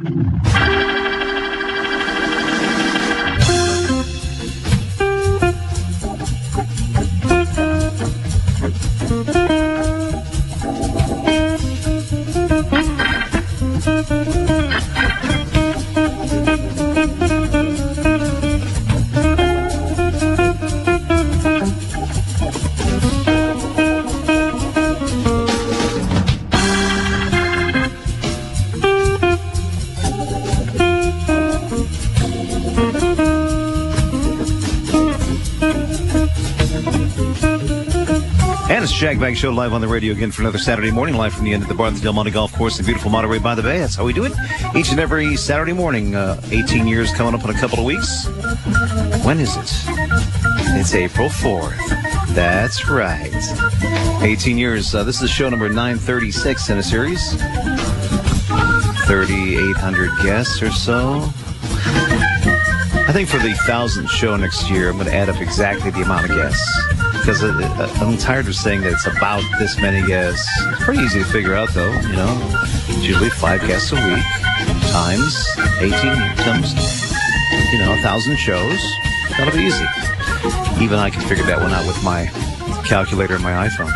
you. Shagbag Show live on the radio again for another Saturday morning, live from the end of the bar Del Monte Golf Course in beautiful Monterey by the Bay. That's how we do it each and every Saturday morning. Uh, 18 years coming up in a couple of weeks. When is it? It's April 4th. That's right. 18 years. Uh, this is show number 936 in a series. 3,800 guests or so. I think for the thousandth show next year, I'm going to add up exactly the amount of guests because I'm tired of saying that it's about this many guests. It's pretty easy to figure out, though. You know, usually five guests a week times 18 times, you know, a thousand shows. That'll be easy. Even I can figure that one out with my calculator and my iPhone.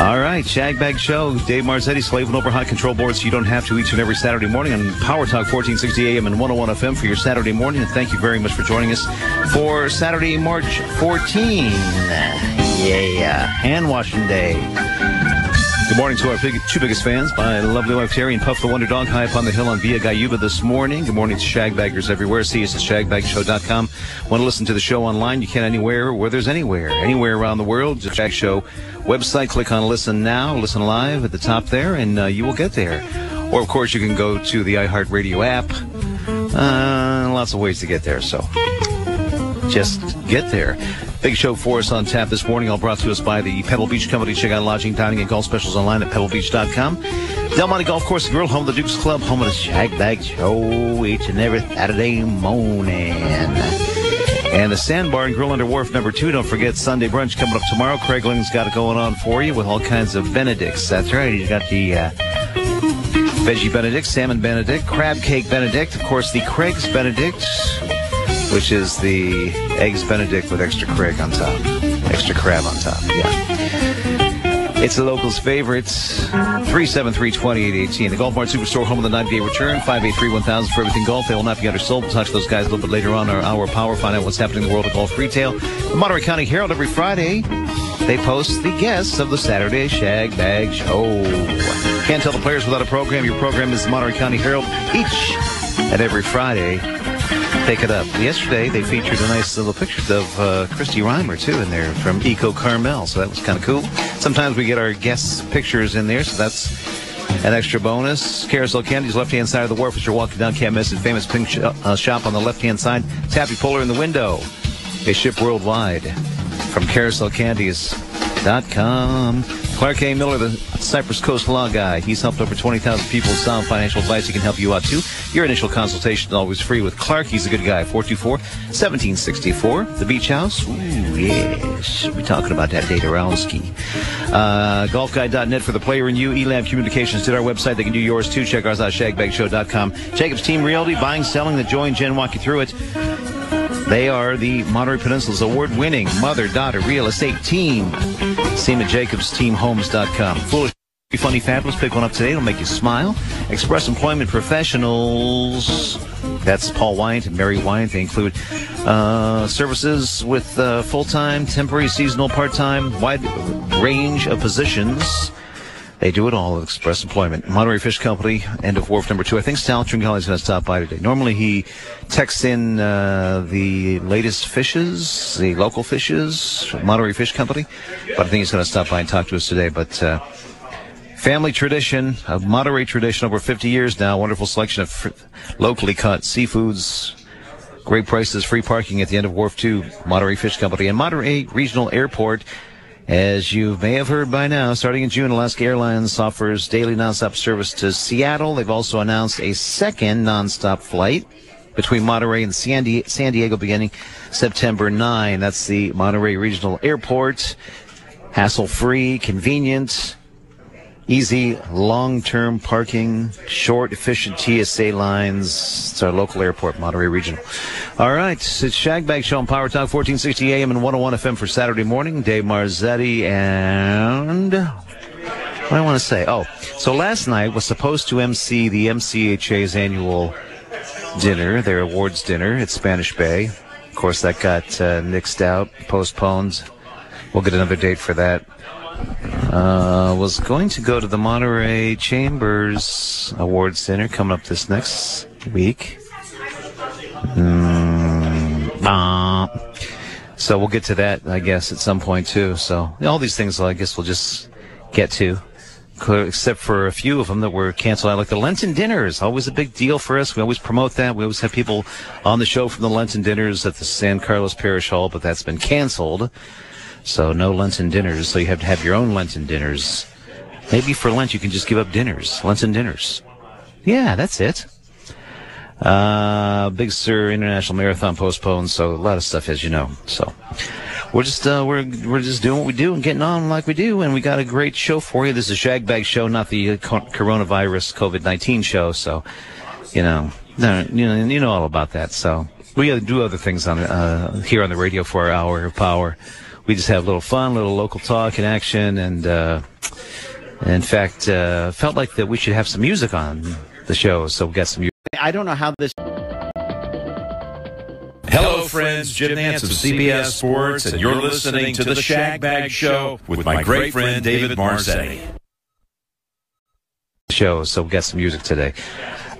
All right, Shagbag Show. Dave Marzetti, slaving over hot control boards so you don't have to each and every Saturday morning on Power Talk 1460 AM and 101 FM for your Saturday morning. And thank you very much for joining us for Saturday, March 14. Yeah, hand washing day. Good morning to our big, two biggest fans, my lovely wife Terry and Puff the Wonder Dog high up on the hill on Via Gayuba this morning. Good morning to Shagbaggers everywhere. See us at shagbagshow.com. Want to listen to the show online? You can anywhere where there's anywhere. Anywhere around the world, just Shag Show website. Click on Listen Now, Listen Live at the top there, and uh, you will get there. Or, of course, you can go to the iHeartRadio app. Uh, lots of ways to get there, so just get there. Big show for us on tap this morning, all brought to us by the Pebble Beach Company. Check out lodging, dining, and golf specials online at pebblebeach.com. Del Monte Golf Course Grill, home of the Dukes Club, home of the Shag Bag Show each and every Saturday morning. And the Sandbar and Grill under Wharf number two. Don't forget Sunday brunch coming up tomorrow. Craig Ling's got it going on for you with all kinds of Benedicts. That's right. He's got the uh, veggie Benedict, salmon Benedict, crab cake Benedict, of course the Craig's Benedict, which is the eggs Benedict with extra Craig on top, extra crab on top. Yeah. It's the locals' favorites. 373-2818. The Golf Mart Superstore, home of the 90-day return. 583-1000 for everything golf. They will not be undersold. We'll talk to those guys a little bit later on our hour power. Find out what's happening in the world of golf retail. The Monterey County Herald every Friday. They post the guests of the Saturday Shag Bag Show. Can't tell the players without a program. Your program is the Monterey County Herald each and every Friday pick it up. Yesterday, they featured a nice little picture of uh, Christy Reimer, too, in there from Eco Carmel, so that was kind of cool. Sometimes we get our guests' pictures in there, so that's an extra bonus. Carousel Candy's left-hand side of the wharf as you're walking down. Can't. Famous pink sh- uh, shop on the left-hand side. Taffy Puller in the window. They ship worldwide from carouselcandies.com. Clark A. Miller, the Cypress Coast Law Guy. He's helped over 20,000 people with sound financial advice. He can help you out too. Your initial consultation is always free with Clark. He's a good guy. 424-1764. The Beach House. Ooh, yes. We're talking about that data Rowski. Uh, golfguide.net for the player and you. Elam Communications did our website. They can do yours too. Check ours out, shagbagshow.com. Jacobs Team Realty, buying, selling, the joy and Jen walk you through it. They are the Monterey Peninsula's award-winning mother-daughter real estate team. Them at jacobsteamhomes.com. Foolish, funny, fabulous. Pick one up today. It'll make you smile. Express Employment Professionals. That's Paul Wyant and Mary Wyant. They include uh, services with uh, full-time, temporary, seasonal, part-time, wide range of positions. They do it all at Express Employment. Monterey Fish Company, end of wharf number two. I think Sal Tringali is going to stop by today. Normally he texts in uh, the latest fishes, the local fishes, Monterey Fish Company, but I think he's going to stop by and talk to us today. But uh, family tradition, a Monterey tradition over 50 years now. Wonderful selection of fr- locally caught seafoods. Great prices, free parking at the end of Wharf 2, Monterey Fish Company, and Monterey Regional Airport. As you may have heard by now, starting in June, Alaska Airlines offers daily nonstop service to Seattle. They've also announced a second nonstop flight between Monterey and San Diego beginning September 9. That's the Monterey Regional Airport. Hassle free, convenient. Easy long-term parking, short, efficient TSA lines. It's our local airport, Monterey Regional. All right, it's Shagbag Show on Power Talk, 1460 AM and 101 FM for Saturday morning. Dave Marzetti and what do I want to say? Oh, so last night was supposed to MC the MCHA's annual dinner, their awards dinner at Spanish Bay. Of course, that got uh, nixed out, postponed. We'll get another date for that. Uh, was going to go to the Monterey Chambers Awards Dinner coming up this next week. Mm, so we'll get to that, I guess, at some point too. So all these things, I guess, we'll just get to. Except for a few of them that were canceled out, like the Lenten dinners, always a big deal for us. We always promote that. We always have people on the show from the Lenten dinners at the San Carlos Parish Hall, but that's been canceled. So no Lenten dinners. So you have to have your own Lenten dinners. Maybe for Lent you can just give up dinners, Lenten dinners. Yeah, that's it. Uh, Big Sur International Marathon postponed, so a lot of stuff, as you know. So we're just uh, we're we're just doing what we do and getting on like we do, and we got a great show for you. This is a Shagbag show, not the coronavirus COVID nineteen show. So you know, you know, you know all about that. So we do other things on uh, here on the radio for our hour of power we just have a little fun, a little local talk and action, and uh, in fact, uh, felt like that we should have some music on the show, so we got some. music. I don't know how this. Hello, friends. Jim Nantz of CBS Sports, and you're listening to the Shag Bag Show with my great friend David Marzetti. Show, so we got some music today.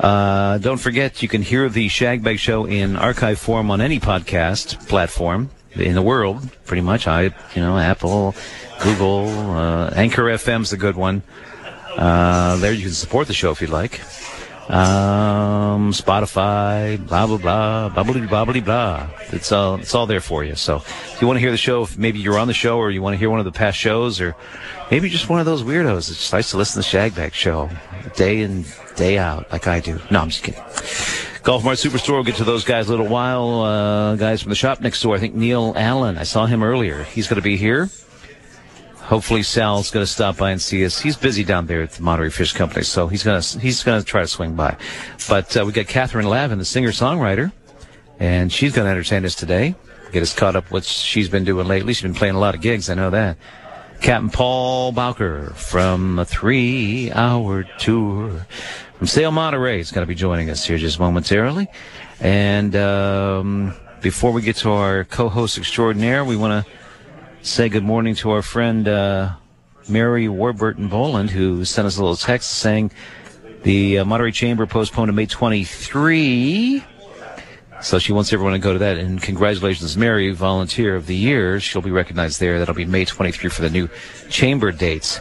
Uh, don't forget, you can hear the Shagbag Show in archive form on any podcast platform in the world, pretty much. I, you know, Apple, Google, uh, Anchor FM's a good one. Uh, there you can support the show if you'd like. Um, Spotify, blah blah blah, bubbly bubbly blah. It's all it's all there for you. So if you want to hear the show, maybe you're on the show or you want to hear one of the past shows, or maybe just one of those weirdos that just likes to listen to the Shagbag show day in day out, like I do. No, I'm just kidding. Golf Mart Superstore. We'll get to those guys a little while. Uh, guys from the shop next door. I think Neil Allen. I saw him earlier. He's going to be here. Hopefully Sal's going to stop by and see us. He's busy down there at the Monterey Fish Company, so he's going to he's going to try to swing by. But uh, we got Catherine Lavin, the singer songwriter, and she's going to entertain us today. Get us caught up with what she's been doing lately. She's been playing a lot of gigs. I know that. Captain Paul Bowker from a three-hour tour from Sail Monterey is going to be joining us here just momentarily. And um, before we get to our co-host extraordinaire, we want to say good morning to our friend uh, Mary Warburton Boland, who sent us a little text saying the uh, Monterey Chamber postponed to May 23. So she wants everyone to go to that. And congratulations, Mary, Volunteer of the Year. She'll be recognized there. That'll be May 23 for the new chamber dates.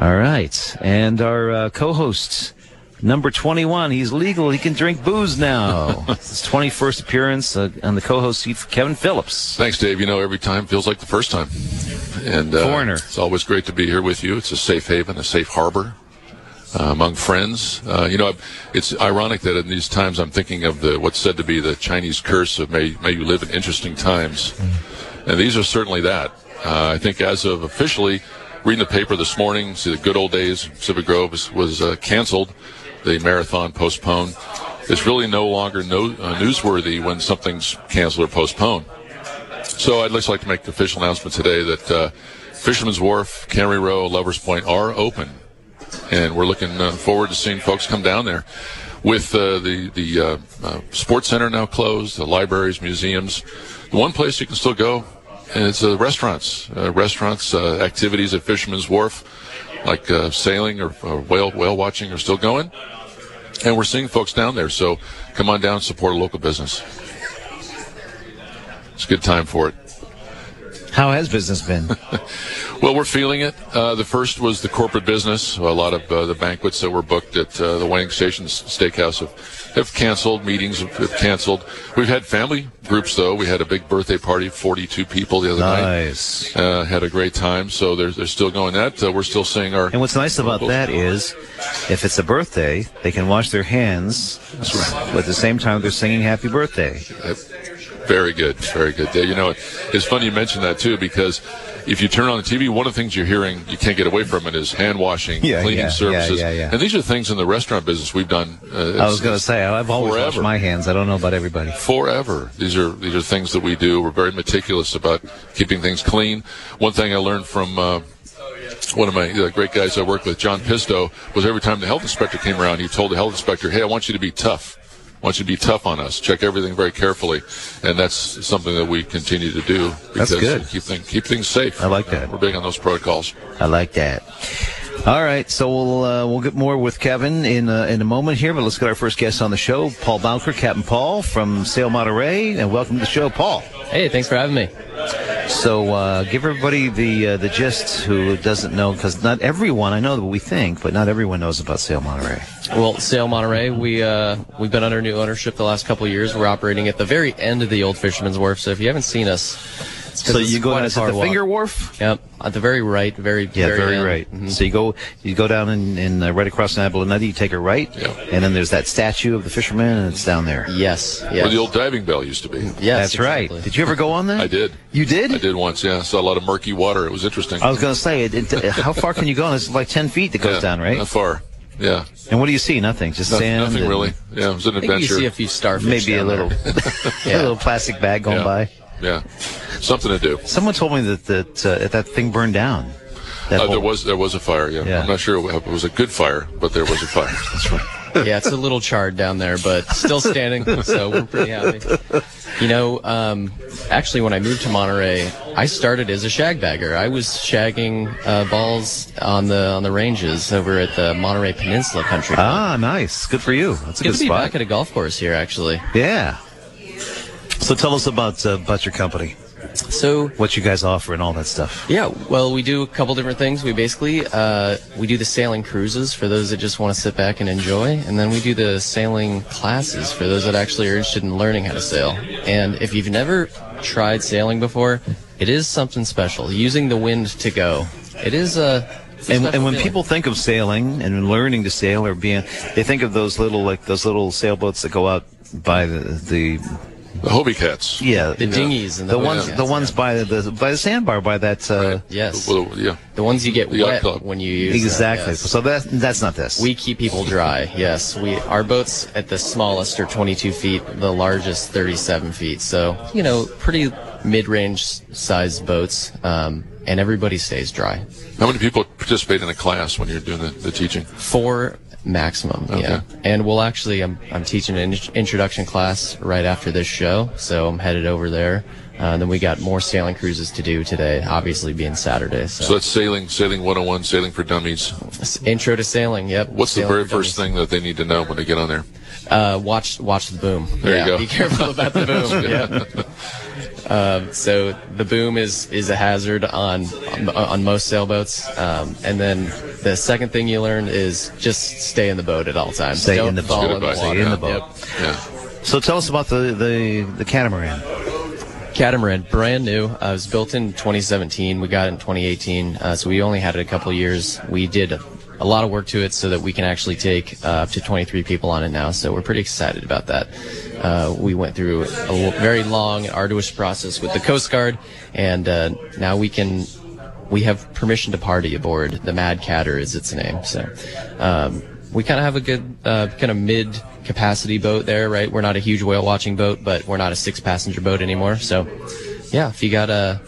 All right. And our uh, co-hosts, Number 21, he's legal. He can drink booze now. It's his 21st appearance uh, on the co-host seat for Kevin Phillips. Thanks, Dave. You know, every time feels like the first time. And uh, Foreigner. It's always great to be here with you. It's a safe haven, a safe harbor uh, among friends. Uh, you know, it's ironic that in these times I'm thinking of the what's said to be the Chinese curse of may, may you live in interesting times. And these are certainly that. Uh, I think as of officially reading the paper this morning, see the good old days, Pacific Grove was, was uh, canceled the marathon postponed. It's really no longer no, uh, newsworthy when something's canceled or postponed. So I'd just like to make the official announcement today that uh, Fisherman's Wharf, Cannery Row, Lovers Point are open, and we're looking uh, forward to seeing folks come down there. With uh, the the uh, uh, sports center now closed, the libraries, museums, the one place you can still go, and it's restaurants, restaurants, activities at Fisherman's Wharf, like uh, sailing or, or whale whale watching, are still going and we're seeing folks down there. So come on down support a local business. It's a good time for it. How has business been? well, we're feeling it. Uh, the first was the corporate business. A lot of uh, the banquets that were booked at uh, the Whaling Station Steakhouse have, have canceled. Meetings have, have, canceled. We've had family groups, though. We had a big birthday party, 42 people the other nice. night. Uh, had a great time. So they're, they're still going that. Uh, we're still seeing our. And what's nice about that is if it's a birthday, they can wash their hands right. at the same time they're singing happy birthday. Very good, very good. You know, it's funny you mentioned that too because if you turn on the TV, one of the things you're hearing you can't get away from it is hand washing, Yeah, cleaning yeah, services, yeah, yeah, yeah. and these are things in the restaurant business we've done. Uh, I was going to say I've always forever. washed my hands. I don't know about everybody. forever. These are these are things that we do. We're very meticulous about keeping things clean. One thing I learned from uh, one of my uh, great guys I worked with, John Pisto, was every time the health inspector came around, he told the health inspector, "Hey, I want you to be tough. Want you to be tough on us. Check everything very carefully." And that's something that we continue to do because That's good. keep things keep things safe. I like that. We're big on those protocols. I like that. All right, so we'll uh, we'll get more with Kevin in uh, in a moment here, but let's get our first guest on the show, Paul Bowker, Captain Paul from Sail Monterey, and welcome to the show, Paul. Hey, thanks for having me. So uh, give everybody the uh, the gist who doesn't know, because not everyone I know that we think, but not everyone knows about Sail Monterey. Well, Sail Monterey, we uh, we've been under new ownership the last couple of years. We're operating at the very end of the old Fisherman's Wharf. So if you haven't seen us, So you go quite down a to the walk. Finger Wharf. Yep, at the very right, very Yeah, very, end. right. Mhm. So you go you go down in, in uh, right across Nabaluneti, you take a right, Yeah. and then there's that statue of the fisherman, and it's down there. Yes, yes, Where the old diving bell used to be. yes. That's right. Did you ever go on that? I did. You did? I did once. Yeah, saw a lot of murky water. It was interesting. I was going to say, it, it, how far can you go? It's like 10 feet that goes Yeah, down, right? Not far. Yeah. And what do you see? Nothing. Just No- sand. nothing and really. Yeah, it was an I think you adventure. see a few starfish. Maybe a down there. little, Yeah. a little plastic bag going Yeah. by. Yeah, something to do. Someone told me that that uh, that thing burned down. That Uh, there was there was a fire. Yeah. Yeah. I'm not sure it was a good fire, but there was a fire. That's right. yeah, it's a little charred down there, but still standing. so we're pretty happy. You know, um, actually, when I moved to Monterey, I started as a shag bagger. I was shagging uh, balls on the on the ranges over at the Monterey Peninsula Country Club. Ah, nice. Good for you. That's a Good good to be spot. back at a golf course here, actually. yeah. So tell us about uh, about your company, So what you guys offer, and all that stuff. Yeah, well, we do a couple different things. We basically uh, we do the sailing cruises for those that just want to sit back and enjoy, and then we do the sailing classes for those that actually are interested in learning how to sail. And if you've never tried sailing before, it is something special. Using the wind to go, it is a. And, and when feeling. people think of sailing and learning to sail or being, they think of those little like those little sailboats that go out by the the The Hobie Cats. yeah the dinghies and the, the, ones Hobie the ones yeah. by the by the sandbar by that uh, yes, Well, yeah. the ones you get the wet club. when you use them, exactly. yes. So that that's not this. We keep people dry. Yes, we our boats at the smallest are 22 feet, the largest 37 feet. So you know, pretty mid-range sized boats, um, and everybody stays dry. How many people participate in a class when you're doing the, the teaching? Four maximum. Yeah, and we'll actually I'm I'm teaching an in- introduction class right after this show, so I'm headed over there. Uh, and then we got more sailing cruises to do today, obviously being Saturday. So, So that's sailing, sailing 101, sailing for dummies. intro to sailing. Yep. What's the very first thing that they need to know when they get on there? Uh, watch watch the boom. There you go. Be careful about the boom. yeah. Um, so the boom is is a hazard on on, on most sailboats. Um, and then the second thing you learn is just stay in the boat at all times. Stay Don't in the boat. in the water. Stay in the Yep. boat. Yeah. so tell us about the the the catamaran. Catamaran, brand new. Uh, it was built in 2017. We got it in 2018. Uh, so we only had it a couple years. We did a, a lot of work to it so that we can actually take uh, up to 23 people on it now. So we're pretty excited about that. Uh, we went through a very long, and arduous process with the Coast Guard, and uh, now we can. We have permission to party aboard. The Mad Catter is its name. So um, we kind of have a good uh, kind of mid capacity boat there, right? We're not a huge whale watching boat, but we're not a six passenger boat anymore. So, yeah, if you got uh,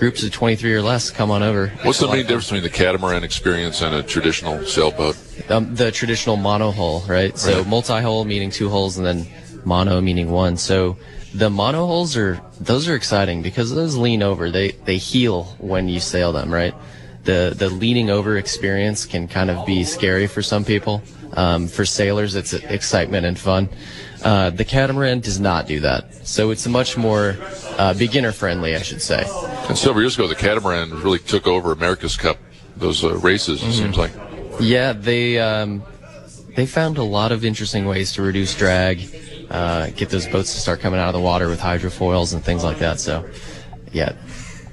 groups of 23 or less, come on over. What's the It's a lot main difference between the catamaran experience and a traditional sailboat? Um, the traditional mono hull, right? So Right. multi hull meaning two hulls, and then mono meaning one. So the mono hulls are those are exciting because those lean over. They they heel when you sail them, right? The the leaning over experience can kind of be scary for some people. Um, for sailors, it's excitement and fun. Uh, the catamaran does not do that. So it's much more uh, beginner friendly, I should say. And several years ago, the catamaran really took over America's Cup, those uh, races, it seems like. Yeah, they um, they found a lot of interesting ways to reduce drag, uh, get those boats to start coming out of the water with hydrofoils and things like that. So, yeah,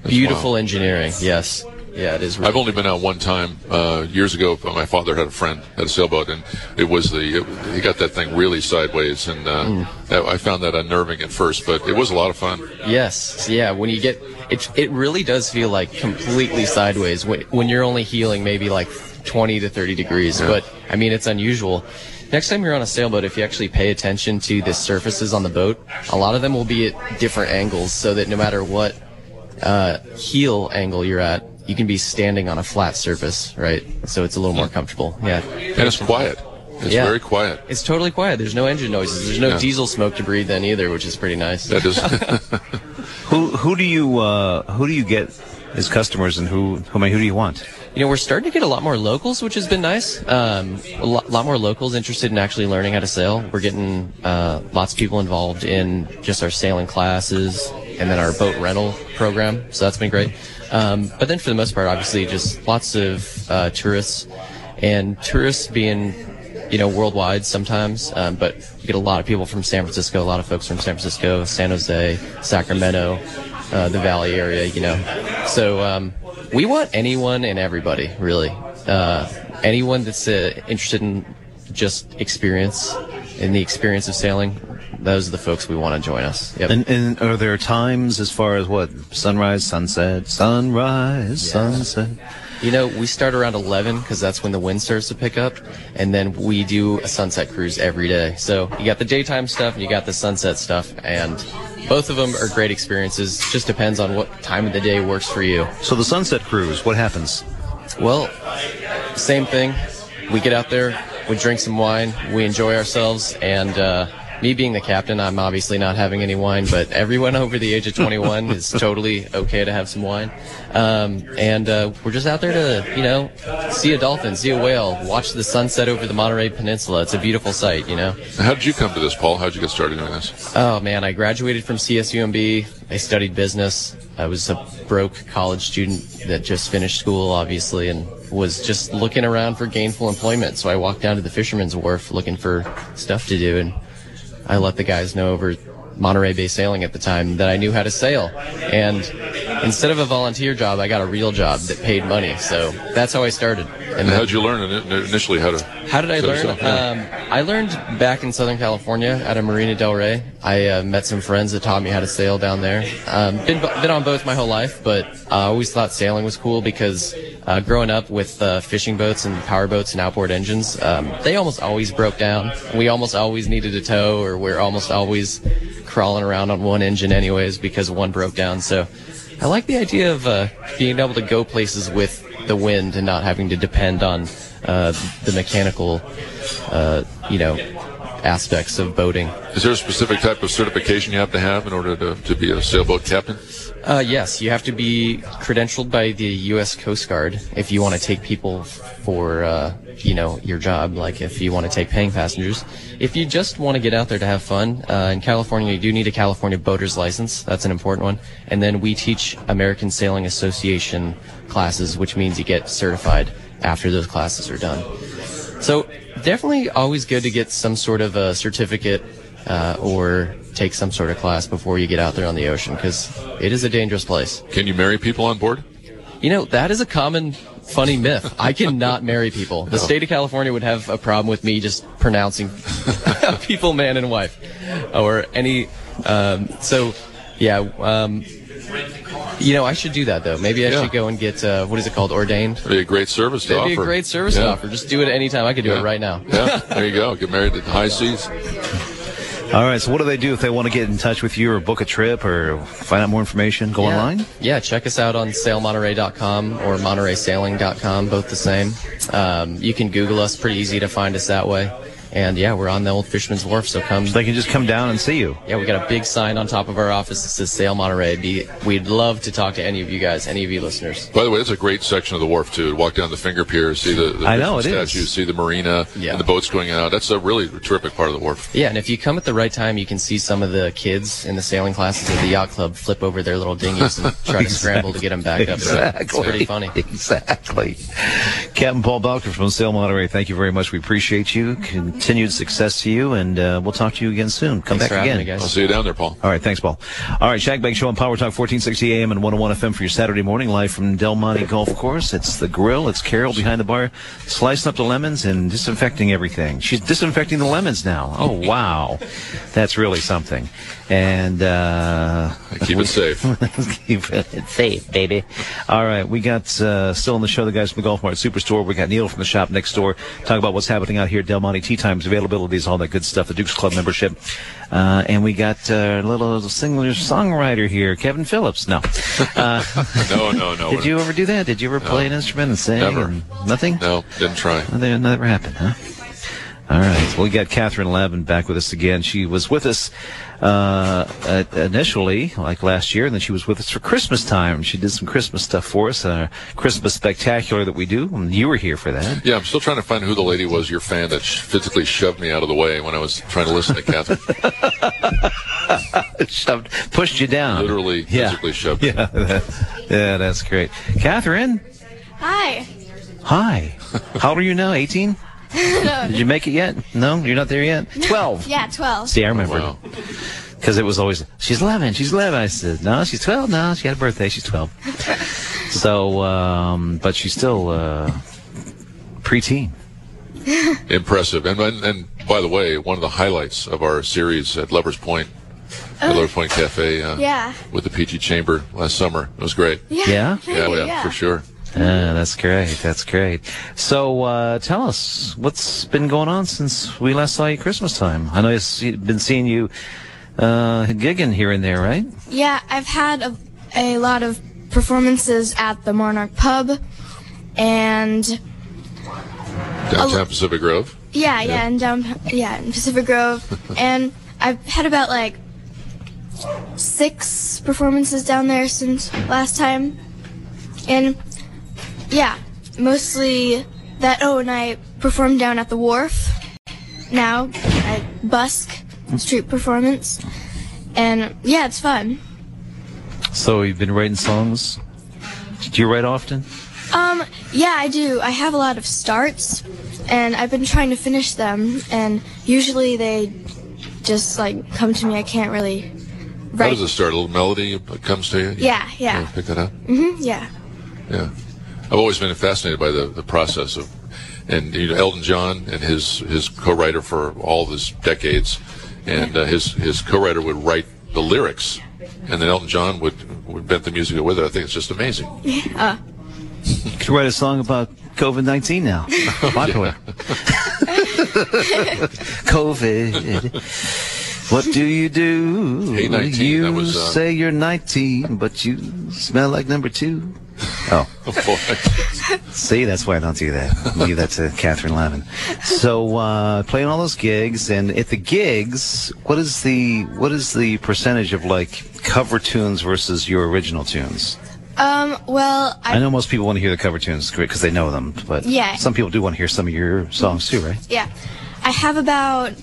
beautiful wild. engineering. Yes, Yeah, it is. Really I've only been out one time uh, years ago. But my father had a friend had a sailboat, and it was the it, he got that thing really sideways, and uh, that- I found that unnerving at first, but it was a lot of fun. Yes, yeah. When you get it, it really does feel like completely sideways when when you're only heeling maybe like 20 to 30 degrees. But I mean, it's unusual. Next time you're on a sailboat, if you actually pay attention to the surfaces on the boat, a lot of them will be at different angles, so that no matter what uh, heel angle you're at, you can be standing on a flat surface, right? So it's a little more comfortable. Yeah. And it's quiet. It's Yeah. very quiet. It's totally quiet. There's no engine noises. There's no Yeah. diesel smoke to breathe in either, which is pretty nice. That is. Who who do you uh, who do you get as customers, and who who, I mean, who do you want? You know, we're starting to get a lot more locals, which has been nice. Um, a lo- lot more locals interested in actually learning how to sail. We're getting uh, lots of people involved in just our sailing classes and then our boat rental program. So that's been great. Um, but then for the most part, obviously, just lots of uh, tourists and tourists being, you know, worldwide sometimes. Um, but you get a lot of people from San Francisco, a lot of folks from San Francisco, San Jose, Sacramento, uh, the Valley area, you know. So um, we want anyone and everybody, really. Uh, anyone that's uh, interested in just experience, in the experience of sailing, those are the folks we want to join us. Yep. And, and are there times as far as what sunrise, sunset, sunrise, sunset? You know, we start around 11 because that's when the wind starts to pick up, and then we do a sunset cruise every day. So you got the daytime stuff and you got the sunset stuff, and both of them are great experiences. Just depends on what time of the day works for you. So the sunset cruise, what happens? Well, same thing. We get out there, we drink some wine, we enjoy ourselves, and uh, me being the captain, I'm obviously not having any wine, but everyone over the age of 21 is totally okay to have some wine. Um, and uh, we're just out there to, you know, see a dolphin, see a whale, watch the sunset over the Monterey Peninsula. It's a beautiful sight, you know. How did you come to this, Paul? How did you get started doing this? Oh man, I graduated from CSUMB. I studied business. I was a broke college student that just finished school, obviously, and was just looking around for gainful employment. So I walked down to the Fisherman's Wharf looking for stuff to do, and I let the guys know over Monterey Bay Sailing at the time that I knew how to sail. And instead of a volunteer job, I got a real job that paid money. So that's how I started. And And how did you learn in- initially how to? how did I learn? Um, I learned back in Southern California at a Marina Del Rey. I uh, met some friends that taught me how to sail down there. Um, been been on both my whole life, but I always thought sailing was cool because uh, growing up with uh, fishing boats and power boats and outboard engines, um, they almost always broke down. We almost always needed a tow, or we're almost always crawling around on one engine anyways because one broke down. So I like the idea of uh, being able to go places with the wind and not having to depend on uh, the mechanical, uh, you know, aspects of boating. Is there a specific type of certification you have to have in order to, to be a sailboat captain? Uh, yes, you have to be credentialed by the U.S. Coast Guard if you want to take people for, uh, you know, your job. Like if you want to take paying passengers. If you just want to get out there to have fun, uh, in California, you do need a California boater's license. That's an important one. And then we teach American Sailing Association classes, which means you get certified after those classes are done. So definitely always good to get some sort of a certificate uh, or take some sort of class before you get out there on the ocean because it is a dangerous place. Can you marry people on board? You know, that is a common funny myth. I cannot marry people. The state of California would have a problem with me just pronouncing people man and wife or any. Um, so, yeah. Um, you know, I should do that though. Maybe I Yeah. should go and get uh, what is it called, ordained. That'd be a great service to That'd offer. be a great service Yeah. to offer. Just do it anytime. I could do Yeah. it right now. yeah, there you go. Get married at the high seas. All right. So what do they do if they want to get in touch with you or book a trip or find out more information? Go yeah. online. Yeah, check us out on sailmonterey.com or montereysailing.com, both the same. Um, you can Google us, pretty easy to find us that way. And yeah, we're on the old Fisherman's Wharf, so come. They can just come down and see you. Yeah, we got a big sign on top of our office that says Sail Monterey. Be, we'd love to talk to any of you guys, any of you listeners. By the way, it's a great section of the wharf too. Walk down the finger pier, see the, the I know, different it is. statues, see the marina, Yeah. and the boats going out. That's a really terrific part of the wharf. Yeah, and if you come at the right time, you can see some of the kids in the sailing classes at the yacht club flip over their little dinghies and try to scramble to get them back up. So it's pretty funny. Exactly. Captain Paul Bowker from Sail Monterey, thank you very much. We appreciate you. Continued success to you, and uh, we'll talk to you again soon. Come Thanks back again. having me, guys. I'll see you down there, Paul. All right, thanks, Paul. All right, Shagbag Show on Power Talk 1460 AM and 101 FM for your Saturday morning, live from Del Monte Golf Course. It's the grill. It's Carol behind the bar, slicing up the lemons and disinfecting everything. She's disinfecting the lemons now. Oh, wow. That's really something. And, uh, Keep it safe. Keep it safe, baby. All right, we got uh, still on the show the guys from the Golf Mart Superstore. We got Neil from the shop next door. Talk about what's happening out here Del Monte Tee Times, availabilities, all that good stuff. The Dukes Club membership, uh, and we got uh, a little singer songwriter here, Kevin Phillips. No, uh, No, no, no. did you ever do that? Did you ever play an instrument and sing? Never. and nothing. No, didn't try. That never happened, huh? All right. Well, we got Catherine Lavin back with us again. She was with us uh, uh, initially, like last year, and then she was with us for Christmas time. She did some Christmas stuff for us, uh, Christmas spectacular that we do. And you were here for that. Yeah, I'm still trying to find who the lady was, your fan, that physically shoved me out of the way when I was trying to listen to Catherine. Shoved, pushed you down. Literally, Yeah. physically shoved. Yeah, that- yeah, that's great. Catherine, Hi. hi. How old are you now? 18? Did you make it yet? No, you're not there yet. 12. Yeah, 12. See, I remember. Wow. Because it was always, she's 11, she's 11. I said, no, she's 12 No, She had a birthday, she's 12. so, um, but she's still uh, preteen. Impressive. And, and and by the way, one of the highlights of our series at Lovers Point, at Lovers Point Cafe, uh, Yeah. with the PG Chamber last summer. It was great. Yeah. Yeah? thank Yeah, yeah, for sure. Ah, that's great. That's great. So, uh, tell us what's been going on since we last saw you Christmas time. I know I've been seeing you uh, gigging here and there, right? Yeah, I've had a, a lot of performances at the Monarch Pub, and Downtown Pacific Grove. yeah, yeah, and down, yeah, in Pacific Grove, and I've had about like six performances down there since last time, and yeah, mostly that. Oh, and I performed down at the wharf. Now at Busk Street Performance, and yeah, it's fun. So, you've been writing songs. Do you write often? Um, yeah, I do. I have a lot of starts, and I've been trying to finish them, and usually they just like come to me. I can't really How write. does it start? A little melody that comes to you? You- Yeah, yeah. you Pick that up? Mhm, yeah. Yeah. I've always been fascinated by the, the process of, and you know, Elton John and his, his co-writer for all this decades, and uh, his, his co-writer would write the lyrics, and then Elton John would, would bent the music with it. I think it's just amazing. You could write a song about COVID 19 now. Popular. COVID. What do you do? Hey, 19, You that was, uh, say you're 19, but you smell like number two. Oh, Oh, boy. see, that's why I don't do that. Leave that to Catherine Lavin. So, uh, playing all those gigs, and at the gigs, what is the what is the percentage of like cover tunes versus your original tunes? Um, well, I I, know most people want to hear the cover tunes great because they know them, but Yeah. some people do want to hear some of your songs too, right? yeah, I have about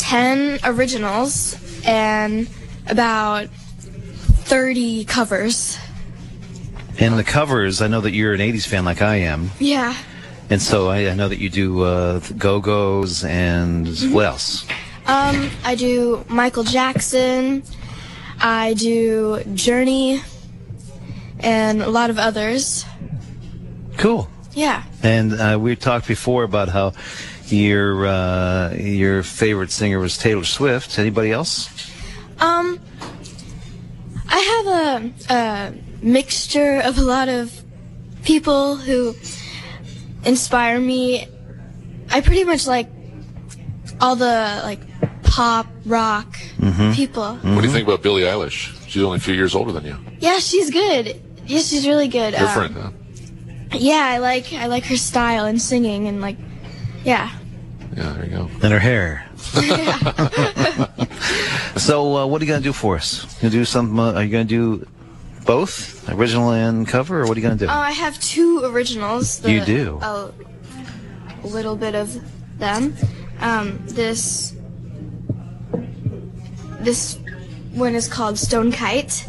ten originals and about thirty covers. And the covers, I know that you're an '80s fan like I am, Yeah. and so I, I know that you do uh, Go Go's and what else? Um, I do Michael Jackson. I do Journey, and a lot of others. Cool. Yeah. And uh, we talked before about how your uh, your favorite singer was Taylor Swift. Anybody else? Um, I have a, a mixture of a lot of people who inspire me. I pretty much like all the like pop rock people. What do you think about Billie Eilish? She's only a few years older than you. Yeah, she's good. Yeah, she's really good. Um, Different, huh? Yeah, I like I like her style and singing and like, yeah. Yeah, there you go. And her hair. so, uh, what are you gonna do for us? You gonna do some? Uh, are you gonna do both original and cover, or what are you gonna do? Oh, I have two originals. The, You do? A little bit of them. Um, this this one is called Stone Kite.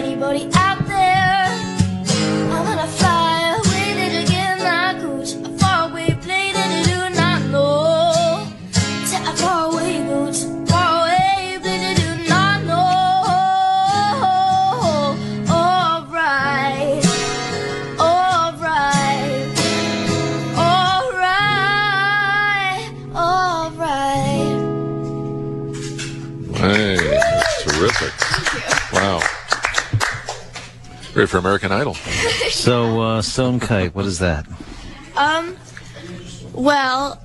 Anybody, out there? I'm gonna fly Great for American Idol. So, uh, Stone Kite, what is that? Um, well,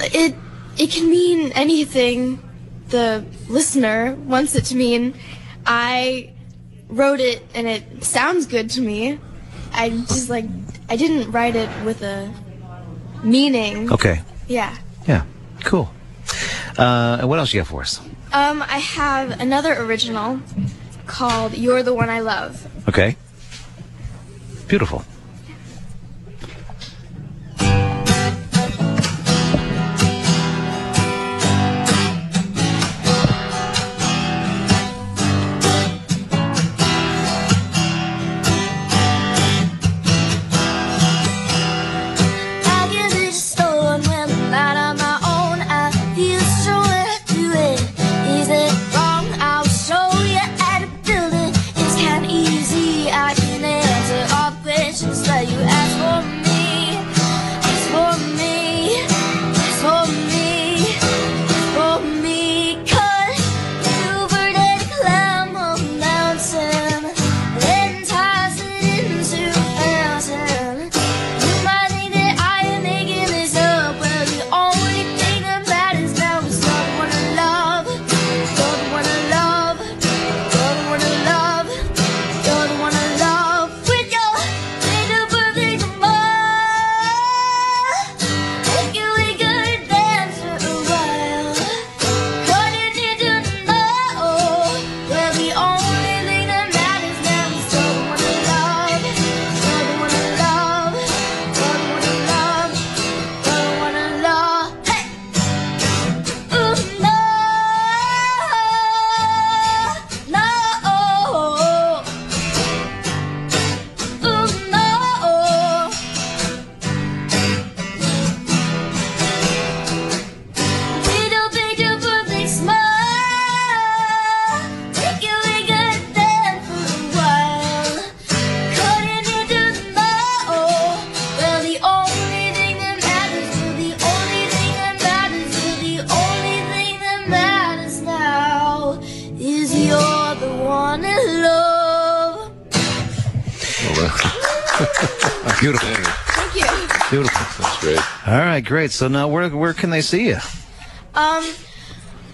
it it can mean anything the listener wants it to mean. I wrote it and it sounds good to me. I just like I didn't write it with a meaning. Okay. Yeah. Yeah. Cool. Uh, and what else you got for us? Um, I have another original called "You're the One I Love." Okay. Beautiful. Great. So now where where can they see you? Um,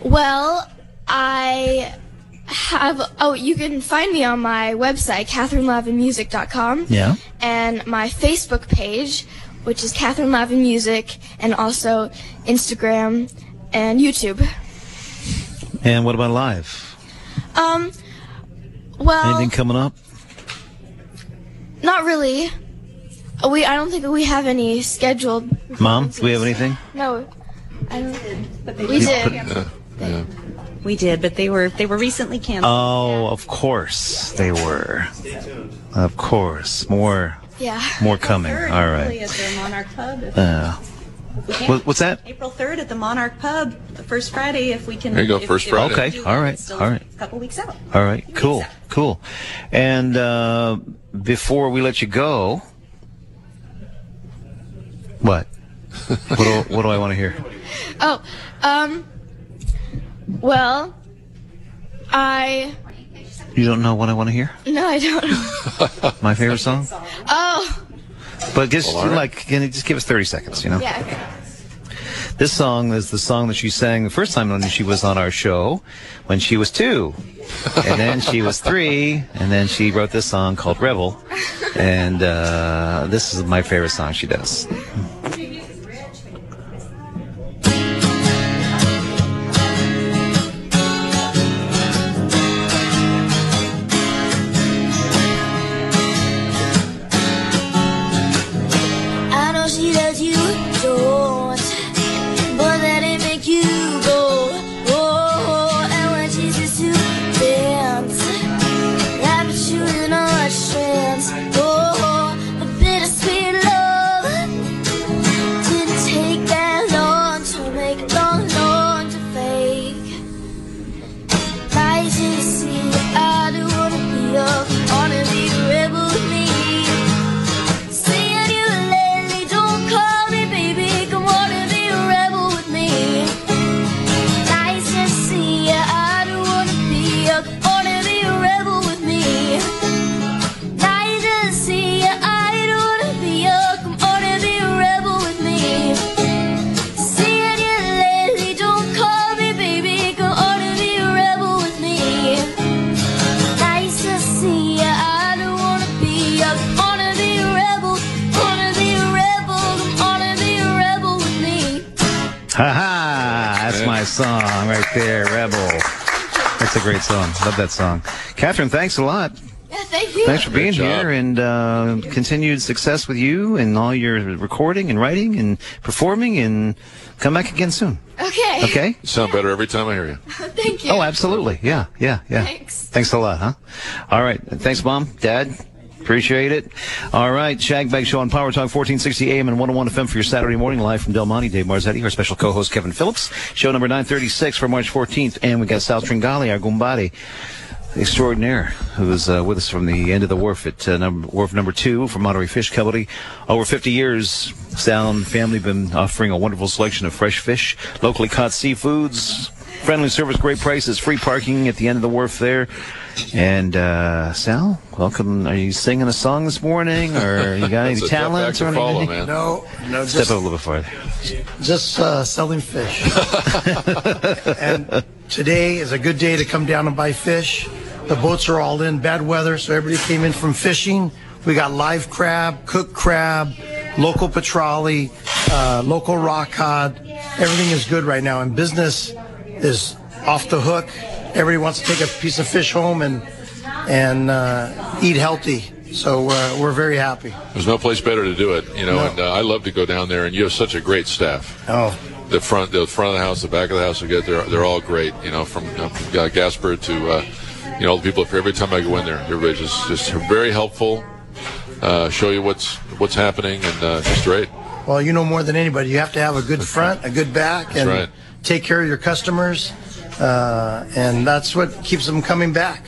well, I have. Oh, you can find me on my website, CatherineLavinMusic.com. Yeah. And my Facebook page, which is Catherine Lavin Music, and also Instagram and YouTube. And what about live? Um, well, Anything coming up? not really. Uh, We, I don't think we have any scheduled. Mom, do we have anything? No, I don't. But they We were- did. Yeah. Yeah. We did, but they were they were recently canceled. Oh, of course they were. Of course, more Yeah. more coming. Third, All hopefully. At the Monarch Pub. If, Uh, if we can. what, what's that? April 3rd at the Monarch Pub, the first Friday, if we can. There you go, first Friday. we can Okay, do all it. right, It's still all right. A couple weeks out. All right, cool, cool. And uh, before we let you go, what? What do, what do I want to hear? Oh, um, well, I You don't know what I want to hear? no, I don't. My favorite song? Oh, But just Well, all right. like, can you just give us 30 seconds, you know? yeah. Okay. This song is the song that she sang the first time when she was on our show when she was two. And then she was three, and then she wrote this song called Rebel. And uh, this is my favorite song she does. Love that song. Catherine, thanks a lot. Yeah, thank you. Thanks for being here and uh, continued success with you and all your recording and writing and performing and come back again soon. Okay. Okay? You sound better every time I hear you. Thank you. Oh, absolutely. Yeah, yeah, yeah. Thanks. Thanks a lot, huh? All right. Thanks, Mom, Dad. Appreciate it. All right. Shag Bag Show on Power Talk 1460 AM and 101 FM for your Saturday morning live from Del Monte. Dave Marzetti, our special co-host Kevin Phillips. Show number 936 for March 14th. And we got Sal Tringali, our Gumbadi extraordinaire, who was uh, with us from the end of the wharf at uh, number, wharf number two for Monterey Fish Company. Over 50 years, Sal and family been offering a wonderful selection of fresh fish, locally caught seafoods, friendly service, great prices, free parking at the end of the wharf there. And uh, Sal, welcome. Are you singing a song this morning, or you got any It's a tough act talents or follow, anything? man. No, no, Step just, up a little bit farther. just uh, selling fish. and today is a good day to come down and buy fish. The boats are all in, bad weather, so everybody came in from fishing. We got live crab, cooked crab, local petrale, uh, local rock cod. Everything is good right now, and business is off the hook. Everybody wants to take a piece of fish home and and uh, eat healthy. So uh, we're very happy. There's no place better to do it, you know. No. And uh, I love to go down there, and you have such a great staff. Oh, The front, the front of the house, the back of the house, get they're they're all great. You know, from, uh, from uh, Gasper to uh, you know all the people. Every time I go in there, everybody's just just very helpful. Uh, show you what's what's happening, and uh, just great. Well, you know more than anybody. You have to have a good front, a good back, and right. Take care of your customers. Uh, and that's what keeps them coming back.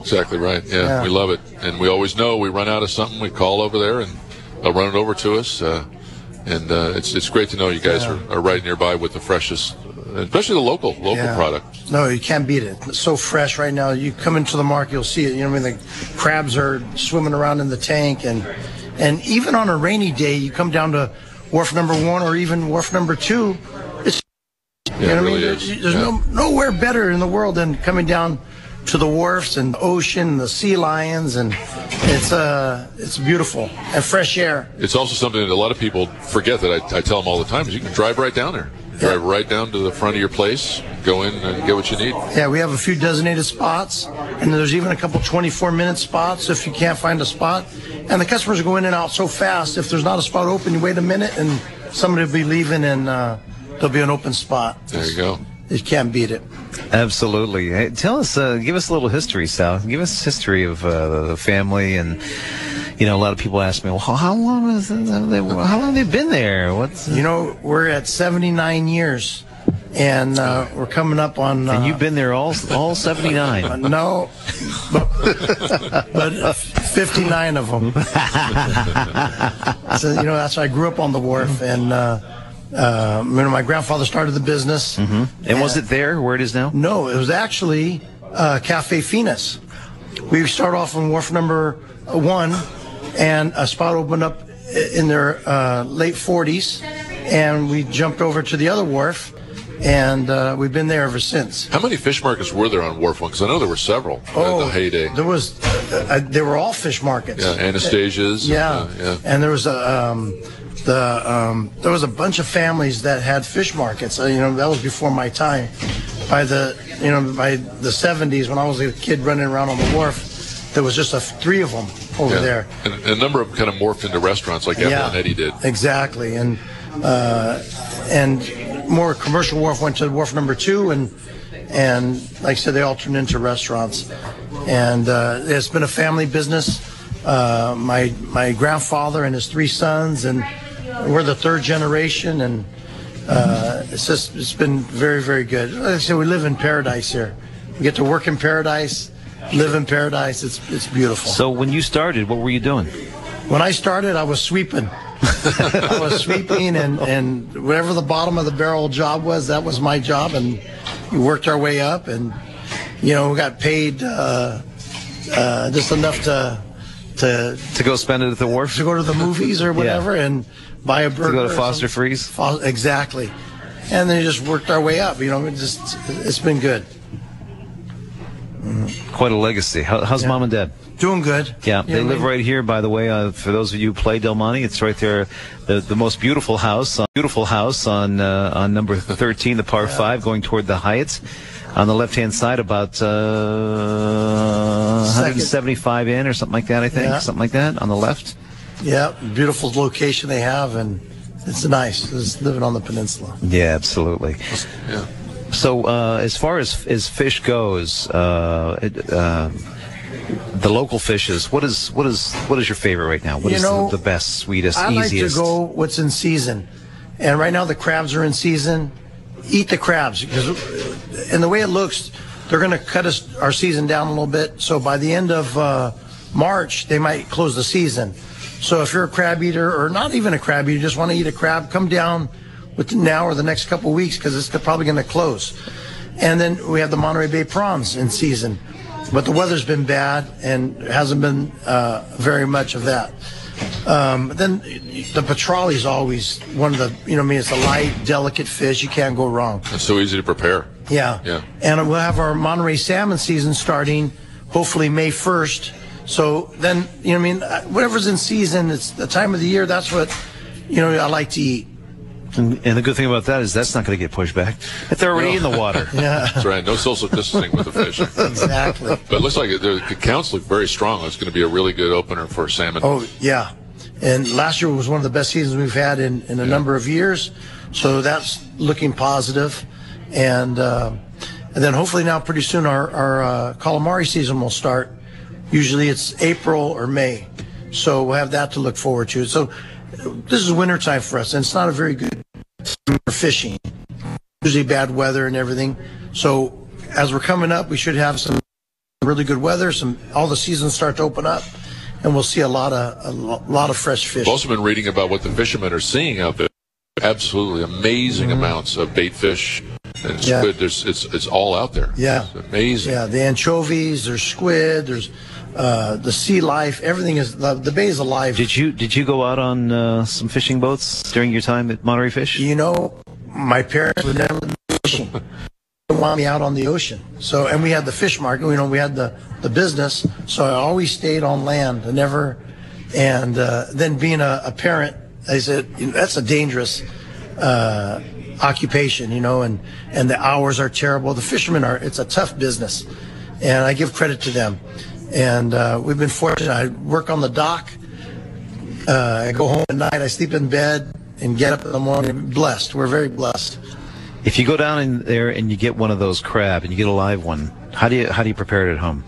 Exactly right. Yeah, Yeah. we love it, and we always know we run out of something, we call over there, and they'll run it over to us. Uh, and uh, it's it's great to know you guys Yeah. are, are right nearby with the freshest, especially the local local Yeah. product. No, you can't beat it. It's so fresh right now. You come into the market, you'll see it. You know, what I mean, the crabs are swimming around in the tank, and and even on a rainy day, you come down to wharf number one or even wharf number two. Yeah, you know what I mean? is. There's, Yeah. no nowhere better in the world than coming down to the wharfs and the ocean, and the sea lions, and it's uh it's beautiful and fresh air. It's also something that a lot of people forget that I, I tell them all the time is you can drive right down there. Drive right down to the front of your place, go in and get what you need. Yeah, we have a few designated spots, and there's even a couple 24 minute spots if you can't find a spot. And the customers go in and out so fast. If there's not a spot open, you wait a minute, and somebody will be leaving, and uh, there'll be an open spot. There you go. You can't beat it. Absolutely. Hey, tell us, uh, give us a little history, Sal. Give us history of uh, the family, and you know, a lot of people ask me, well, how, how long is it, have they, how long have they been there? What's You know, we're at 79 years, and uh, we're coming up on. Uh, and you've been there all all seventy uh, no, but, but 59 of them. so, you know, that's why I grew up on the wharf, and uh, Uh, you know, my grandfather started the business. And was it there where it is now? No, it was actually uh, Cafe Finas. We start off on wharf number one, and a spot opened up in their uh, late 40s, and we jumped over to the other wharf, and uh, we've been there ever since. How many fish markets were there on Wharf One? Because I know there were several at the heyday. There was, uh, they were all fish markets. Yeah, Anastasia's. Yeah, uh, yeah. and there was a um, the um, there was a bunch of families that had fish markets. Uh, you know, that was before my time. By the you know by the 70s, when I was a kid running around on the wharf, there was just a, three of them over Yeah. there. And, a number of them kind of morphed into restaurants like Ethel and Eddie did. Exactly, and uh, and more commercial wharf went to wharf number two, and and like I said, they all turned into restaurants, and uh, it's been a family business. Uh, my my grandfather and his three sons, and we're the third generation, and uh, it's just it's been very very good. Like I said, we live in paradise here. We get to work in paradise, live in paradise. It's it's beautiful. So when you started, what were you doing? When I started, I was sweeping. I was sweeping, and, and whatever the bottom of the barrel job was, that was my job. And we worked our way up, and you know, we got paid uh, uh, just enough to to To go spend it at the wharf? to go to the movies or whatever, and buy a burger. To go to Foster. Freeze? Fo- exactly. And then just worked our way up. You know, it just it's been good. Quite a legacy. How, how's mom and dad? Doing good. Yeah, You they live right here. By the way, uh, for those of you who play Del Monte, it's right there, the the most beautiful house, uh, beautiful house on uh, on number thirteen, the par five, going toward the Hyatt. On the left hand side, about uh, 175 in or something like that. I think Yeah. something like that on the left. Yeah, beautiful location they have, and it's nice. Just living on the peninsula. Yeah, absolutely. Yeah. So uh, as far as as fish goes, uh, it, uh, the local fishes. What is what is what is your favorite right now? What You is know, the, the best, sweetest, I like easiest? to go what's in season, and right now the crabs are in season. Eat the crabs because, and the way it looks, they're going to cut us our season down a little bit. So by the end of uh, March, they might close the season. So if you're a crab eater or not even a crab eater, just want to eat a crab, come down with now or the next couple weeks because it's probably going to close. And then we have the Monterey Bay prawns in season, but the weather's been bad and hasn't been uh, very much of that. Um, then the petrale is always one of the, you know, I mean, it's a light, delicate fish. You can't go wrong. It's so easy to prepare. Yeah. Yeah. And we'll have our Monterey salmon season starting hopefully May 1st. So then, you know, what I mean, Uh, whatever's in season, it's the time of the year. That's what, you know, I like to eat. And, and the good thing about that is that's not going to get pushed back. If they're already in the water. Yeah. That's right. No social distancing with the fish. Exactly. But it looks like it, the counts look very strong. It's going to be a really good opener for salmon. Oh yeah, and last year was one of the best seasons we've had in, in a number of years, so that's looking positive, and uh, and then hopefully now pretty soon our our uh, calamari season will start. Usually it's April or May, so we'll have that to look forward to. So this is winter time for us, and it's not a very good time for fishing. Usually bad weather and everything. So as we're coming up, we should have some really good weather. Some all the seasons start to open up, and we'll see a lot of a lot of fresh fish. I've also been reading about what the fishermen are seeing out there. Absolutely amazing amounts of bait fish and. Yeah. squid. There's, it's it's all out there. Yeah. It's amazing. Yeah, the anchovies, there's squid, there's uh, the sea life. Everything is the, the bay is alive. Did you did you go out on uh, some fishing boats during your time at Monterey Fish? you know, my parents would never let fishing. They didn't want me out on the ocean. So, and we had the fish market. You know, we had the the business. So I always stayed on land. I never. And uh, then being a, a parent, I said you know, that's a dangerous uh, occupation. You know, and and the hours are terrible. The fishermen are. It's a tough business, and I give credit to them. And uh, we've been fortunate. I work on the dock. Uh, I go home at night. I sleep in bed and get up in the morning. Blessed. We're very blessed. If you go down in there and you get one of those crab and you get a live one, how do you how do you prepare it at home?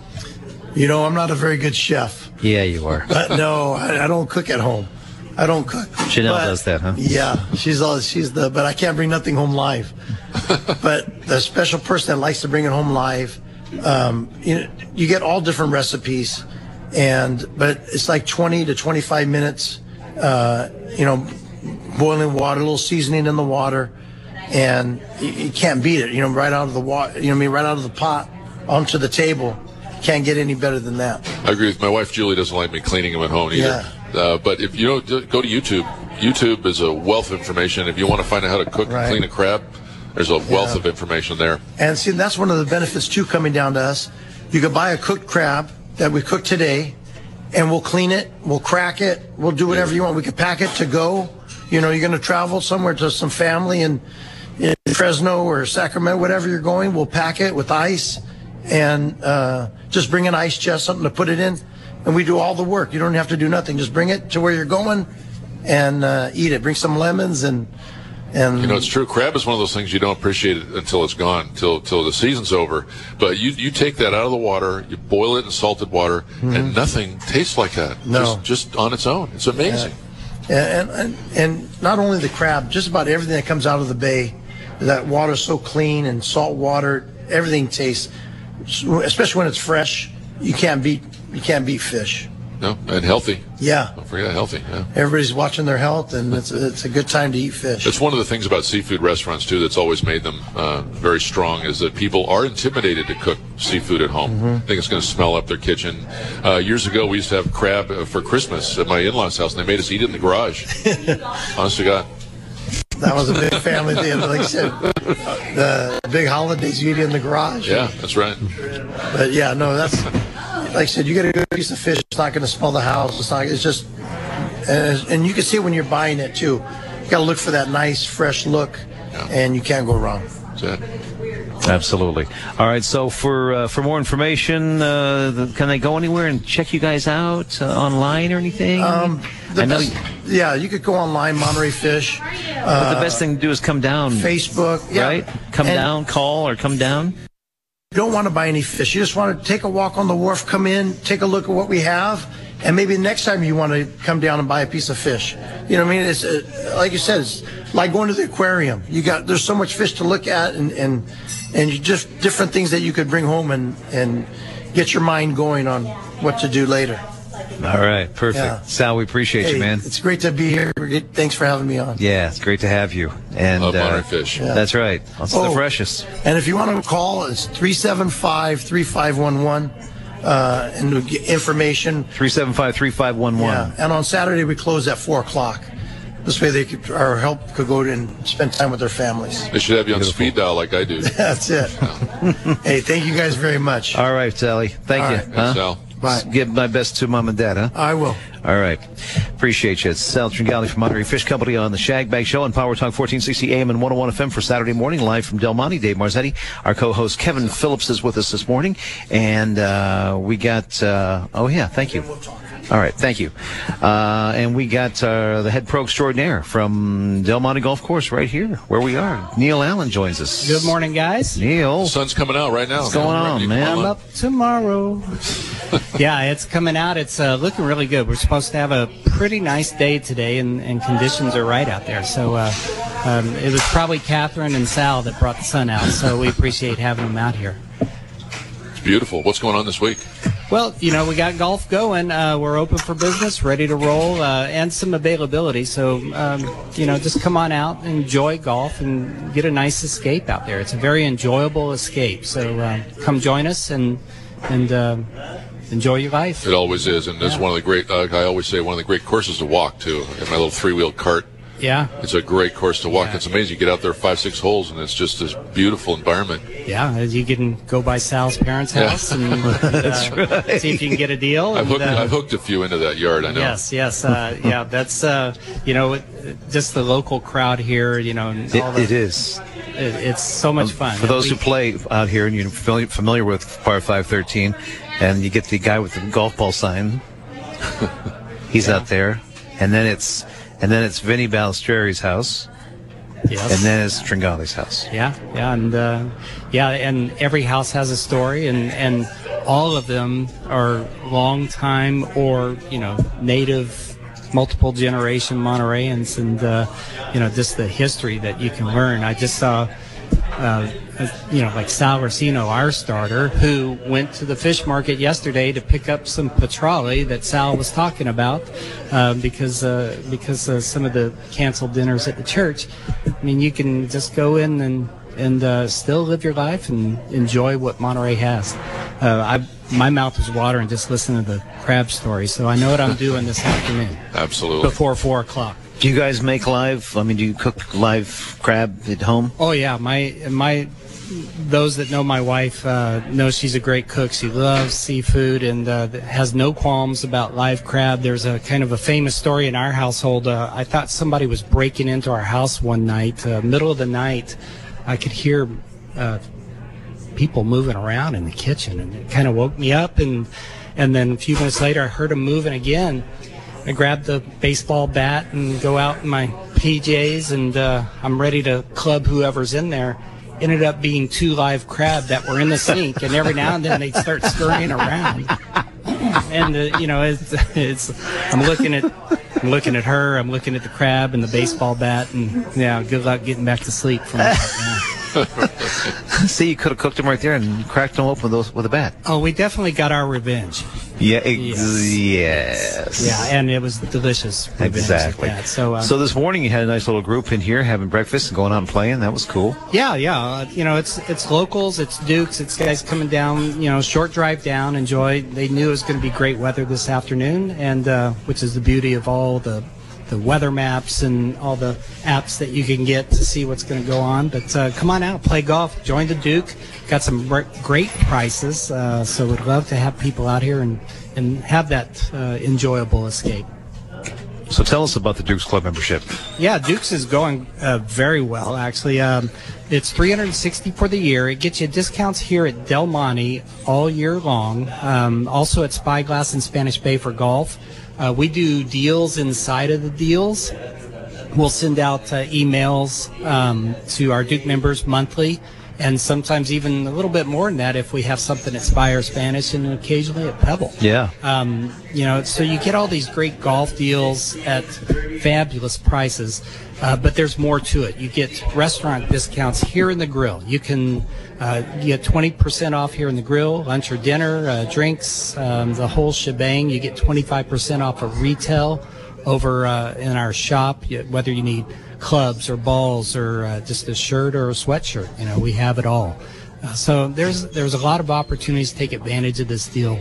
You know, I'm not a very good chef. Yeah, you are. But no, I, I don't cook at home. I don't cook. Chanel But- does that, huh? Yeah, she's all she's the. But I can't bring nothing home live. but the special person that likes to bring it home live, um, you know, you get all different recipes, and but it's like 20 to 25 minutes. Uh, you know, boiling water, a little seasoning in the water, and you, you can't beat it. You know, right out of the water. You know, what I mean, right out of the pot onto the table. Can't get any better than that. I agree with my wife. Julie doesn't like me cleaning them at home either. Uh, but if you know, go to YouTube. YouTube is a wealth of information. If you want to find out how to cook and clean a crab, there's a wealth Yeah. of information there. And see, that's one of the benefits too coming down to us. You could buy a cooked crab that we cooked today, and we'll clean it, we'll crack it, we'll do whatever you want. We could pack it to go. You know, you're going to travel somewhere to some family in, in Fresno or Sacramento, whatever you're going. We'll pack it with ice and uh, just bring an ice chest, something to put it in, and we do all the work. You don't have to do nothing. Just bring it to where you're going and uh, eat it. Bring some lemons and and You know, it's true. Crab is one of those things you don't appreciate it until it's gone, till till the season's over. But you you take that out of the water, you boil it in salted water, and nothing tastes like that. Mm-hmm. No. just, just on its own. It's amazing. And, and and not only the crab, just about everything that comes out of the bay, that water's so clean and salt water, everything tastes, especially when it's fresh. You can't beat you can't beat fish. No, and healthy. Yeah, Don't forget healthy. Yeah. everybody's watching their health, and it's it's a good time to eat fish. That's one of the things about seafood restaurants too that's always made them uh, very strong is that people are intimidated to cook seafood at home. Mm-hmm. I think it's going to smell up their kitchen. Uh, years ago, we used to have crab uh, for Christmas at my in-laws' house, and they made us eat it in the garage. Honest to God. That was a big family thing. Like I said, the big holidays you eat in the garage. Yeah, that's right. But yeah, no, that's like I said. You get a good piece of fish. It's not going to smell the house. It's not. It's just, and, and you can see it when you're buying it too. You got to look for that nice, fresh look, and you can't go wrong. That's it. Absolutely. All right. So for uh, for more information, uh, the- can they go anywhere and check you guys out uh, online or anything? Um, the I know. best- yeah, you could go online, Monterey Fish, but the best thing to do is come down, Facebook. Yeah. right? Come And down, call, or come down. You don't want to buy any fish. You just want to take a walk on the wharf, come in, take a look at what we have, and maybe next time you want to come down and buy a piece of fish. You know what I mean? It's uh, like you said, it's like going to the aquarium. You got there's so much fish to look at, and and and just different things that you could bring home and and get your mind going on what to do later. All right. Perfect. Yeah. Sal, we appreciate Hey, you, man. it's great to be here. Thanks for having me on. Yeah, it's great to have you. And Love uh, Monterey fish. That's right. That's the Oh. freshest. And if you want to call, it's 375 3511 uh, and information. 375 3511. Yeah. And on Saturday, we close at 4 o'clock. This way, they could, our help could go and spend time with their families. They should have you on speed dial like I do. That's it. hey, thank you guys very much. All right, Sally. Thank All you. right. Thanks, Sal. Give my best to mom and dad, huh? I will. All right. Appreciate you. It's Sal Tringali from Monterey Fish Company on the Shag Bag Show on Power Talk 1460 AM and 101 FM for Saturday morning, live from Del Monte. Dave Marzetti, our co-host Kevin Phillips is with us this morning. And uh, we got, uh, oh, yeah, thank you. All right, thank you. Uh, and we got uh, the head pro extraordinaire from Del Monte Golf Course right here, where we are. Neil Allen joins us. Good morning, guys. Neil. Sun's coming out right now. What's going on, man? I'm up tomorrow. yeah, it's coming out. It's uh, looking really good. We're supposed to have a pretty nice day today, and, and conditions are right out there. So uh, um, it was probably Catherine and Sal that brought the sun out. So we appreciate having them out here. It's beautiful. What's going on this week? Well, you know, we got golf going. Uh, we're open for business, ready to roll, uh, and some availability. So, um, you know, just come on out, enjoy golf, and get a nice escape out there. It's a very enjoyable escape. So, uh, come join us and and uh, enjoy your life. It always is, and it's Yeah. one of the great. Uh, I always say one of the great courses to walk too. In my little three-wheel cart, Yeah, it's a great course to walk. Yeah. It's amazing. You get out there five, six holes, and it's just this beautiful environment. yeah. As you can go by Sal's parents' Yeah. house and uh, see if you can get a deal. I've and, hooked, uh, I've hooked a few into that yard. I know. Yes, yes, uh, yeah. That's uh, you know, just the local crowd here. You know, and all It, the, it is. it- it's so much fun. For those We- who play out here and you're familiar, familiar with Par 513, and you get the guy with the golf ball sign, he's out there, and then it's and then it's Vinny Balistreri's house, yes. and then it's Tringali's house. Yeah, yeah, and uh, yeah, and every house has a story, and and all of them are long time or you know native, multiple generation Montereyans, and uh, you know just the history that you can learn. I just saw uh, you know, like Sal Racino, our starter, who went to the fish market yesterday to pick up some petrale that Sal was talking about uh, because uh, because uh, some of the canceled dinners at the church. I mean, you can just go in and and uh, still live your life and enjoy what Monterey has. Uh, I my mouth is watering just listening to the crab story, so I know what I'm doing this afternoon Absolutely. before four o'clock. Do you guys make live? I mean, do you cook live crab at home? Oh yeah, my my those that know my wife uh, know she's a great cook. She loves seafood and uh, has no qualms about live crab. There's a kind of a famous story in our household. Uh, I thought somebody was breaking into our house one night, uh, middle of the night. I could hear uh, people moving around in the kitchen, and it kind of woke me up. And and then a few minutes later, I heard them moving again. I grab the baseball bat and go out in my PJs, and uh, I'm ready to club whoever's in there. Ended up being two live crab that were in the sink, and every now and then they'd start scurrying around. And uh, you know, it's, it's I'm looking at I'm looking at her, I'm looking at the crab and the baseball bat, and yeah, good luck getting back to sleep from that. See, you could have cooked them right there and cracked them open with, those, with a bat. Oh, we definitely got our revenge. Yeah, ex- yes. Yeah, and it was delicious. Exactly. that. So, uh, so this morning you had a nice little group in here having breakfast and going out and playing. That was cool. Yeah, yeah. Uh, you know, it's it's locals, it's Dukes, it's guys coming down. You know, short drive down. Enjoy. They knew it was going to be great weather this afternoon, and uh, which is the beauty of all the the weather maps and all the apps that you can get to see what's going to go on. But uh, come on out, play golf, join the Duke. Got some gr- great prices, uh, so we'd love to have people out here and and have that uh, enjoyable escape. So tell us about the Dukes Club membership. Yeah, Dukes is going uh, very well, actually. Um, it's 360 for the year. It gets you discounts here at Del Monte all year long. Um, also at Spyglass and Spanish Bay for golf. Uh, we do deals inside of the deals. We'll send out uh, emails um, to our Duke members monthly, and sometimes even a little bit more than that if we have something at Spire Spanish and occasionally at Pebble. Yeah. Um, you know, so you get all these great golf deals at fabulous prices, uh, but there's more to it. You get restaurant discounts here in the grill. You can uh, you get 20% off here in the grill, lunch or dinner, uh, drinks, um, the whole shebang. You get 25% off of retail over uh, in our shop, whether you need clubs or balls or uh, just a shirt or a sweatshirt. You know, we have it all. Uh, so there's there's a lot of opportunities to take advantage of this deal,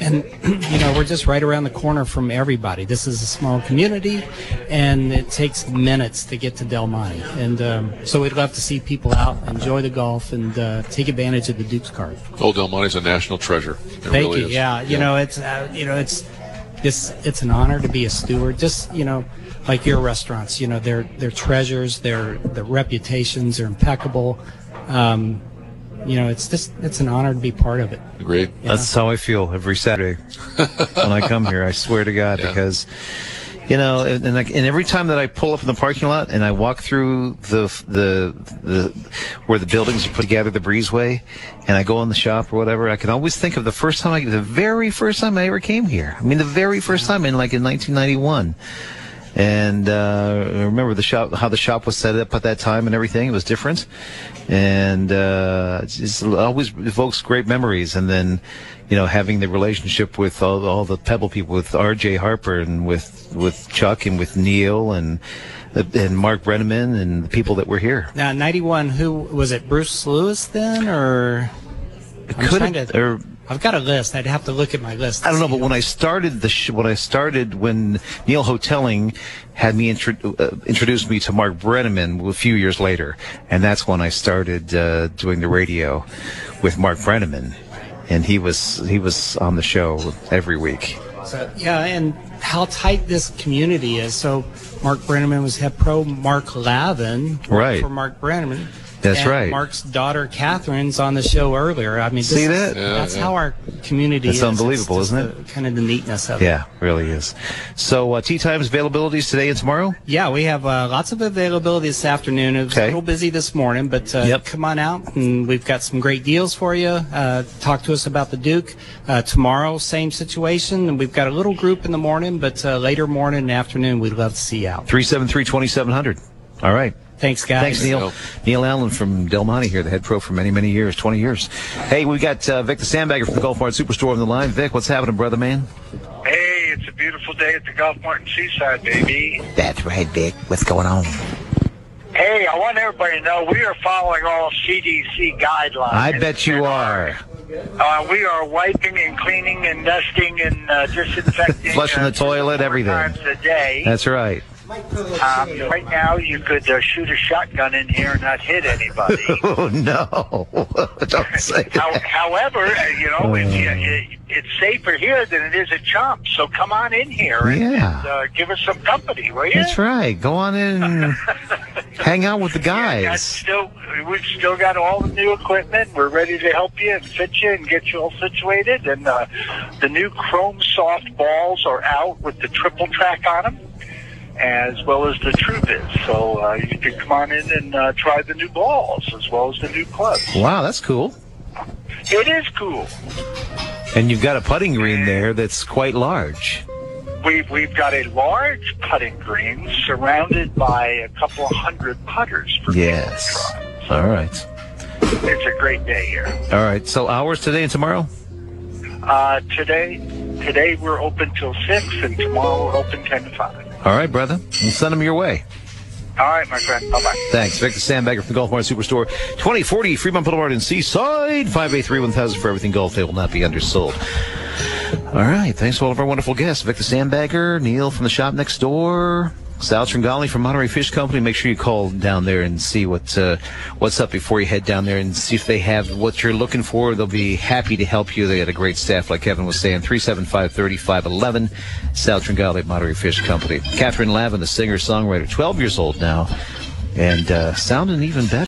and you know we're just right around the corner from everybody. This is a small community, and it takes minutes to get to Del Monte, and um, so we'd love to see people out, enjoy the golf, and uh, take advantage of the Duke's card. Old Del Monte's a national treasure. It Thank really you. is. Yeah, you know it's uh, you know it's it's it's an honor to be a steward. Just you know, like your restaurants, you know, they're they're treasures. Their their reputations are impeccable. Um, you know, it's just it's an honor to be part of it. Agreed. That's how I feel every Saturday when I come here. I swear to God, Yeah. because you know, and, and, like, and every time that I pull up in the parking lot and I walk through the the the where the buildings are put together, the breezeway, and I go in the shop or whatever, I can always think of the first time I, the very first time I ever came here. I mean, the very first time in like in 1991. And uh, I remember the shop, how the shop was set up at that time, and everything. It was different, and uh, it's just always evokes great memories. And then, you know, having the relationship with all, all the Pebble people, with R.J. Harper, and with with Chuck, and with Neil, and and Mark Brenneman, and the people that were here. Now, ninety one. Who was it? Bruce Lewis then, or I'm Could it- to- or I've got a list. I'd have to look at my list. I don't know, but when I started the sh- when I started when Neil Hotelling had me intro- uh, introduced me to Mark Brenneman a few years later, and that's when I started uh, doing the radio with Mark Brenneman, and he was he was on the show every week. So, yeah, and how tight this community is. So, Mark Brenneman was head pro. Mark Lavin Right. for Mark Brenneman. That's And right. Mark's daughter Catherine's on the show earlier. I mean, See is- that? Yeah, that's yeah. how our community is. It's is. unbelievable, just isn't it? the- kind of the neatness of it. Yeah, really is. So uh, tee times availabilities today and tomorrow. Yeah, we have uh, lots of availability this afternoon. It was Okay. a little busy this morning, but uh, Yep. come on out and we've got some great deals for you. Uh, talk to us about the Duke. Uh, tomorrow, same situation. And we've got a little group in the morning, but uh, later morning and afternoon, we'd love to see you out. Three seven three twenty seven hundred. All right. Thanks, guys. Thanks, Neil. Neil Allen from Del Monte here, the head pro for many, many years, 20 years. Hey, we got uh, Vic the Sandbagger from the Golf Mart Superstore on the line. Vic, what's happening, brother man? Hey, it's a beautiful day at the Golf Mart in Seaside, baby. That's right, Vic. What's going on? Hey, I want everybody to know we are following all CDC guidelines. I bet you are. Uh, we are wiping and cleaning and dusting and uh, disinfecting. Flushing uh, the toilet, everything. Times a day. That's right. Um, right now, you could uh, shoot a shotgun in here and not hit anybody. Oh, no. Don't say How, that. however, uh, you know, it's, it, it's safer here than it is at Chump. So come on in here and, Yeah. and uh, give us some company, will you? That's right. Go on in and hang out with the Yeah, guys. still, we've still got all the new equipment. We're ready to help you and fit you and get you all situated. And uh, the new Chrome Soft balls are out with the triple track on them, as well as the Truvis. So uh, you can come on in and uh, try the new balls as well as the new clubs. Wow, that's cool. It is cool. And you've got a putting green there that's quite large. We've, we've got a large putting green surrounded by a couple hundred putters for Yes. All right. It's a great day here. All right. So hours today and tomorrow? Uh, today, today we're open till six, and tomorrow we're open ten to five. All right, brother. We'll send them your way. All right, my friend. Bye bye. Thanks. Vic the Sandbagger from the Golf Mart Superstore. 2040 Fremont Boulevard in Seaside. 583 1000 for everything golf. They will not be undersold. All right. Thanks to all of our wonderful guests. Vic the Sandbagger, Neil from the shop next door, Sal Tringali from Monterey Fish Company. Make sure you call down there and see what uh, what's up before you head down there and see if they have what you're looking for. They'll be happy to help you. They got a great staff, like Kevin was saying. 375 3511. Sal Tringali at Monterey Fish Company. Catherine Lavin, the singer songwriter, 12 years old now, and uh, sounding even better.